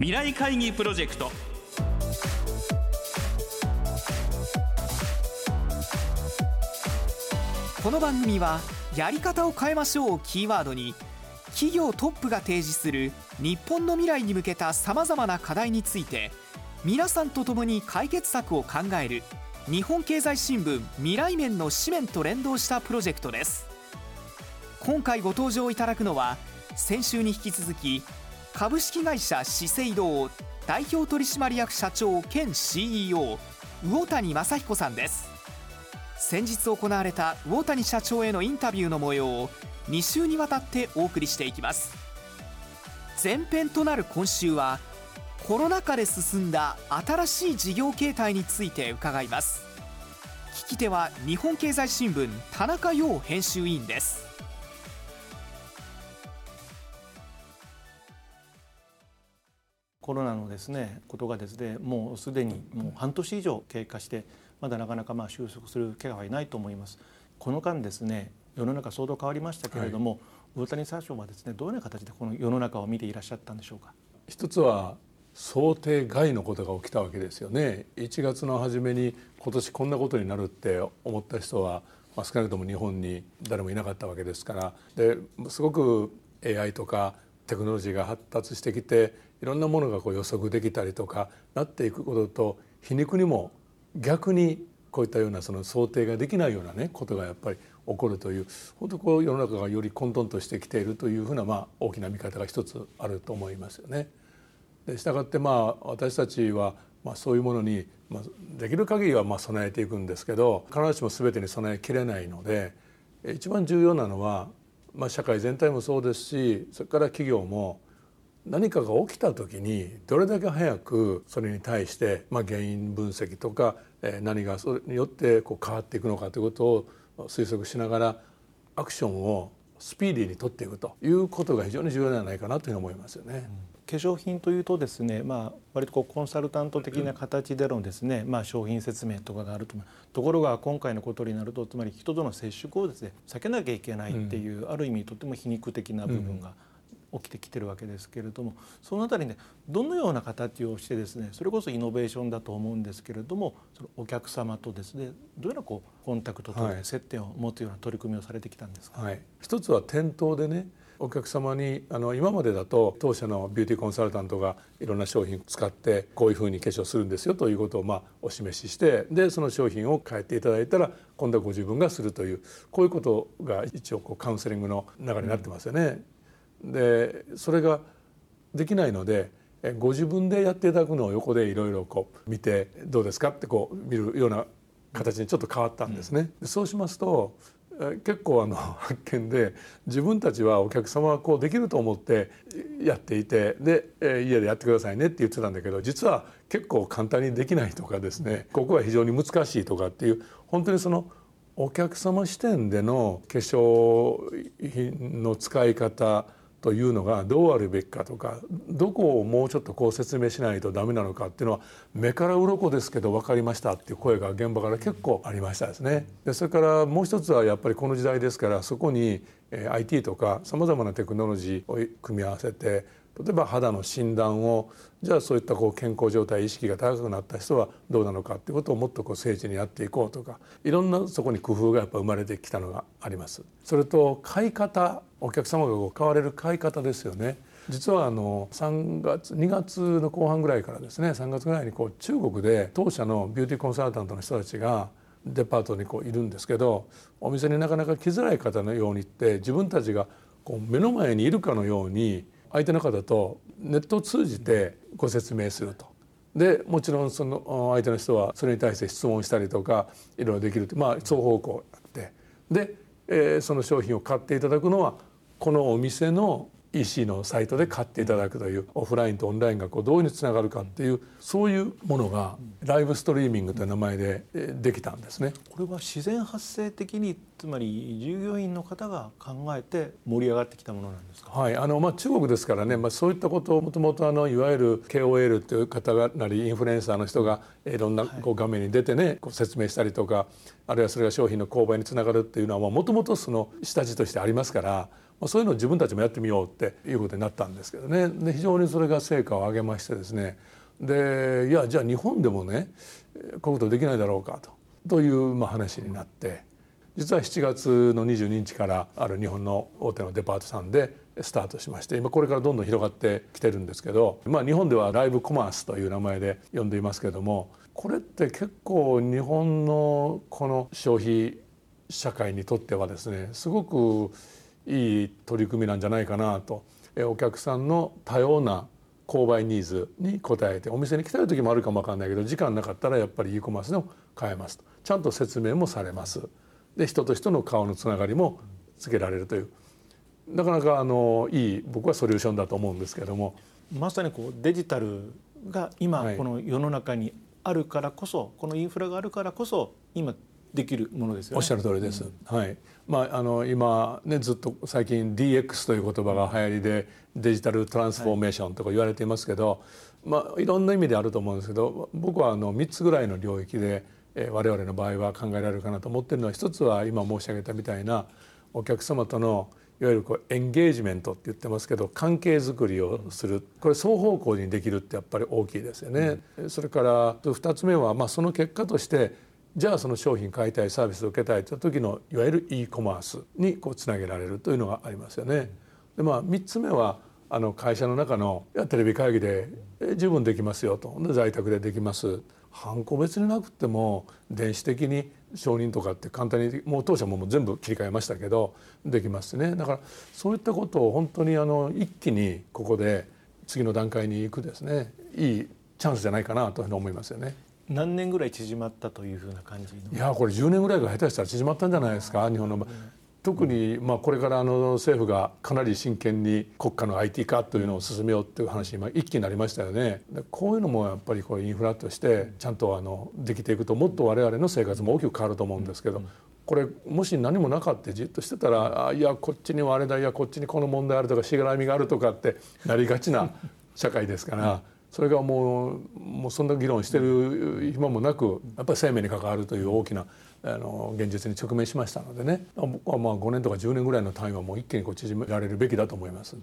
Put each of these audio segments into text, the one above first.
未来会議プロジェクト。この番組はやり方を変えましょうをキーワードに企業トップが提示する日本の未来に向けたさまざまな課題について皆さんと共に解決策を考える日本経済新聞未来面の紙面と連動したプロジェクトです。今回ご登場いただくのは先週に引き続き株式会社資生堂代表取締役社長兼 CEO 魚谷正彦さんです。先日行われた魚谷社長へのインタビューの模様を2週にわたってお送りしていきます。前編となる今週はコロナ禍で進んだ新しい事業形態について伺います。聞き手は日本経済新聞田中陽編集委員です。コロナのですねことがですねもうすでにもう半年以上経過してまだなかなかまあ収束する気配はいないと思います。この間ですね世の中相当変わりましたけれども、はい、大谷社長はですねどのような形でこの世の中を見ていらっしゃったんでしょうか？一つは想定外のことが起きたわけですよね。1月の初めに今年こんなことになるって思った人は、まあ、少なくとも日本に誰もいなかったわけですから。ですごく AI とかテクノロジーが発達してきていろんなものがこう予測できたりとかなっていくことと皮肉にも逆にこういったようなその想定ができないようなねことがやっぱり起こるという本当こう世の中がより混沌としてきているというふうなまあ大きな見方が一つあると思いますよね。でしたがってまあ私たちはまあそういうものにまあできる限りはまあ備えていくんですけど必ずしも全てに備えきれないので一番重要なのはまあ社会全体もそうですしそれから企業も何かが起きた時にどれだけ早くそれに対してまあ原因分析とか何がそれによってこう変わっていくのかということを推測しながらアクションをスピーディーに取っていくということが非常に重要ではないかなというふうに思いますよね。うん化粧品というとですね、まあ、割とこうコンサルタント的な形でのですね、まあ、商品説明とかがあると。ところが今回のことになるとつまり人との接触をですね避けなきゃいけないっていう、うん、ある意味とても皮肉的な部分が、起きてきてるわけですけれどもそのあたりねどのような形をしてですねそれこそイノベーションだと思うんですけれどもそのお客様とですねどういうようなこうコンタクトと接点を持つような取り組みをされてきたんですか、はい、一つは店頭でねお客様にあの今までだと当社のビューティーコンサルタントがいろんな商品を使ってこういうふうに化粧するんですよということをまあお示ししてでその商品を変えていただいたら今度はご自分がするというこういうことが一応こうカウンセリングの流れになってますよね。うん、でそれができないのでご自分でやっていただくのを横でいろいろこう見てどうですか？ってこう見るような形にちょっと変わったんですね。うん、そうしますと結構あの発見で自分たちはお客様はこうできると思ってやっていてで家でやってくださいねって言ってたんだけど実は結構簡単にできないとかですねここは非常に難しいとかっていう本当にそのお客様視点での化粧品の使い方というのがどうあるべきかとかどこをもうちょっとこう説明しないとダメなのかっていうのは目から鱗ですけど分かりましたっていう声が現場から結構ありましたですね。でそれからもう一つはやっぱりこの時代ですからそこに IT とかさまざまなテクノロジーを組み合わせて例えば肌の診断をじゃあそういったこう健康状態意識が高くなった人はどうなのかっていうことをもっとこう精緻にやっていこうとかいろんなそこに工夫がやっぱ生まれてきたのがあります。それと買い方お客様がこう買われる買い方ですよね。実はあの3月2月の後半ぐらいからですね3月ぐらいにこう中国で当社のビューティーコンサルタントの人たちがデパートにこういるんですけどお店になかなか来づらい方のようにって自分たちがこう目の前にいるかのように相手の方とネットを通じてご説明すると。でもちろんその相手の人はそれに対して質問したりとかいろいろできるってまあ双方向あってで、えー、その商品を買っていただくのはこのお店の EC のサイトで買っていただくというオフラインとオンラインがこうどういうふうにつながるかっていうそういうものがライブストリーミングという名前でできたんですね。これは自然発生的につまり従業員の方が考えて盛り上がってきたものなんですか？はい、あのまあ中国ですからね、まあそういったことをもともとあのいわゆる KOL という方がなりインフルエンサーの人がいろんなこう画面に出てね、こう説明したりとか、あるいはそれが商品の購買につながるっていうのはもともとその下地としてありますから。まあ、そういうのを自分たちもやってみようっていうことになったんですけどね。で非常にそれが成果を上げましてですね。でいやじゃあ日本でもねこういうことできないだろうかとというまあ話になって。実は7月の22日からある日本の大手のデパートさんでスタートしまして今これからどんどん広がってきてるんですけど、まあ、日本ではライブコマースという名前で呼んでいますけどもこれって結構日本のこの消費社会にとってはですねすごくいい取り組みなんじゃないかなと。お客さんの多様な購買ニーズに応えてお店に来たい時もあるかもわかんないけど時間なかったらやっぱり e コマースでも買えますと。ちゃんと説明もされます。で人と人の顔のつながりもつけられるという。なかなかあのいい僕はソリューションだと思うんですけども。まさにこうデジタルが今この世の中にあるからこそ、はい、このインフラがあるからこそ今できるものですよね。おっしゃる通りです。うん、はい。まああの今ねずっと最近 DX という言葉が流行りでデジタルトランスフォーメーションとか言われていますけど、はい、まあいろんな意味であると思うんですけど、僕はあの三つぐらいの領域で、えー、我々の場合は考えられるかなと思っているのは一つは今申し上げたみたいなお客様とのいわゆるこうエンゲージメントって言ってますけど関係づくりをするこれ双方向にできるってやっぱり大きいですよね。それから2つ目はまあその結果としてじゃあその商品買いたいサービスを受けたいという時のいわゆる e コマースにこうつなげられるというのがありますよね。でまあ3つ目はあの会社の中のいやテレビ会議で十分できますよとで在宅でできます犯行別になくても電子的に承認とかって簡単にもう当社も全部切り替えましたけどできますねだからそういったことを本当にあの一気にここで次の段階に行くですねいいチャンスじゃないかなというふうに思いますよね。何年ぐらい縮まったというふうな感じいやこれ10年ぐらいが下手したら縮まったんじゃないですか？日本の特にまあこれからあの政府がかなり真剣に国家の IT 化というのを進めようっていう話今一気になりましたよね。こういうのもやっぱりこうインフラとしてちゃんとあのできていくともっと我々の生活も大きく変わると思うんですけどこれもし何もなかったじっとしてたらあいやこっちにはあれだいやこっちにこの問題あるとかしがらみがあるとかってなりがちな社会ですから。それがもうもうそんな議論してる暇もなくやっぱり生命に関わるという大きなあの現実に直面しましたのでね僕はまあ5年とか10年ぐらいの単位はもう一気にこう縮められるべきだと思います。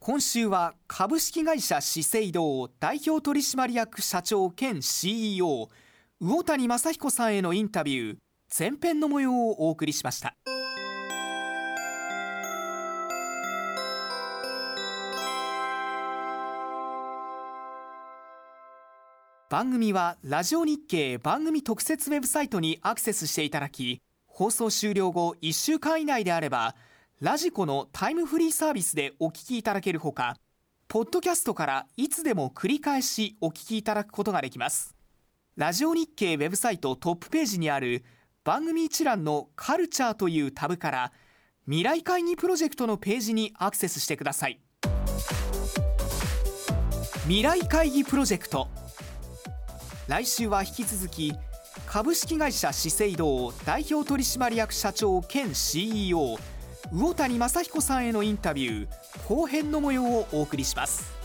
今週は株式会社資生堂代表取締役社長兼 CEO 魚谷正彦さんへのインタビュー前編の模様をお送りしました。番組はラジオ日経番組特設ウェブサイトにアクセスしていただき放送終了後1週間以内であればラジコのタイムフリーサービスでお聞きいただけるほかポッドキャストからいつでも繰り返しお聞きいただくことができます。ラジオ日経ウェブサイトトップページにある番組一覧のカルチャーというタブから未来会議プロジェクトのページにアクセスしてください。未来会議プロジェクト。来週は引き続き株式会社資生堂代表取締役社長兼 CEO 魚谷正彦さんへのインタビュー後編の模様をお送りします。